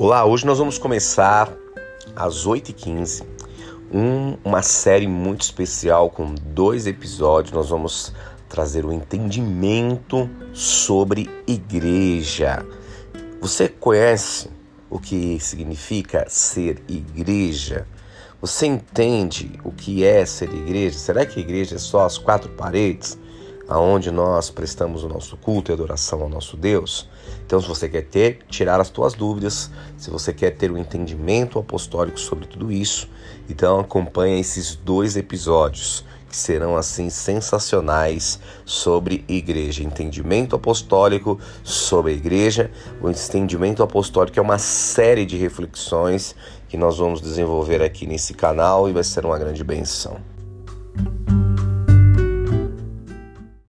Olá, hoje nós vamos começar às 8h15 um, uma série muito especial com dois episódios. Nós vamos trazer o um entendimento sobre igreja. Você conhece o que significa ser igreja? Você entende o que é ser igreja? Será que igreja é só as quatro paredes? Aonde nós prestamos o nosso culto e adoração ao nosso Deus. Então, se você quer ter, tirar as tuas dúvidas, se você quer ter o um entendimento apostólico sobre tudo isso, então acompanha esses dois episódios que serão assim sensacionais sobre igreja, entendimento apostólico sobre a igreja. O entendimento apostólico é uma série de reflexões que nós vamos desenvolver aqui nesse canal e vai ser uma grande benção.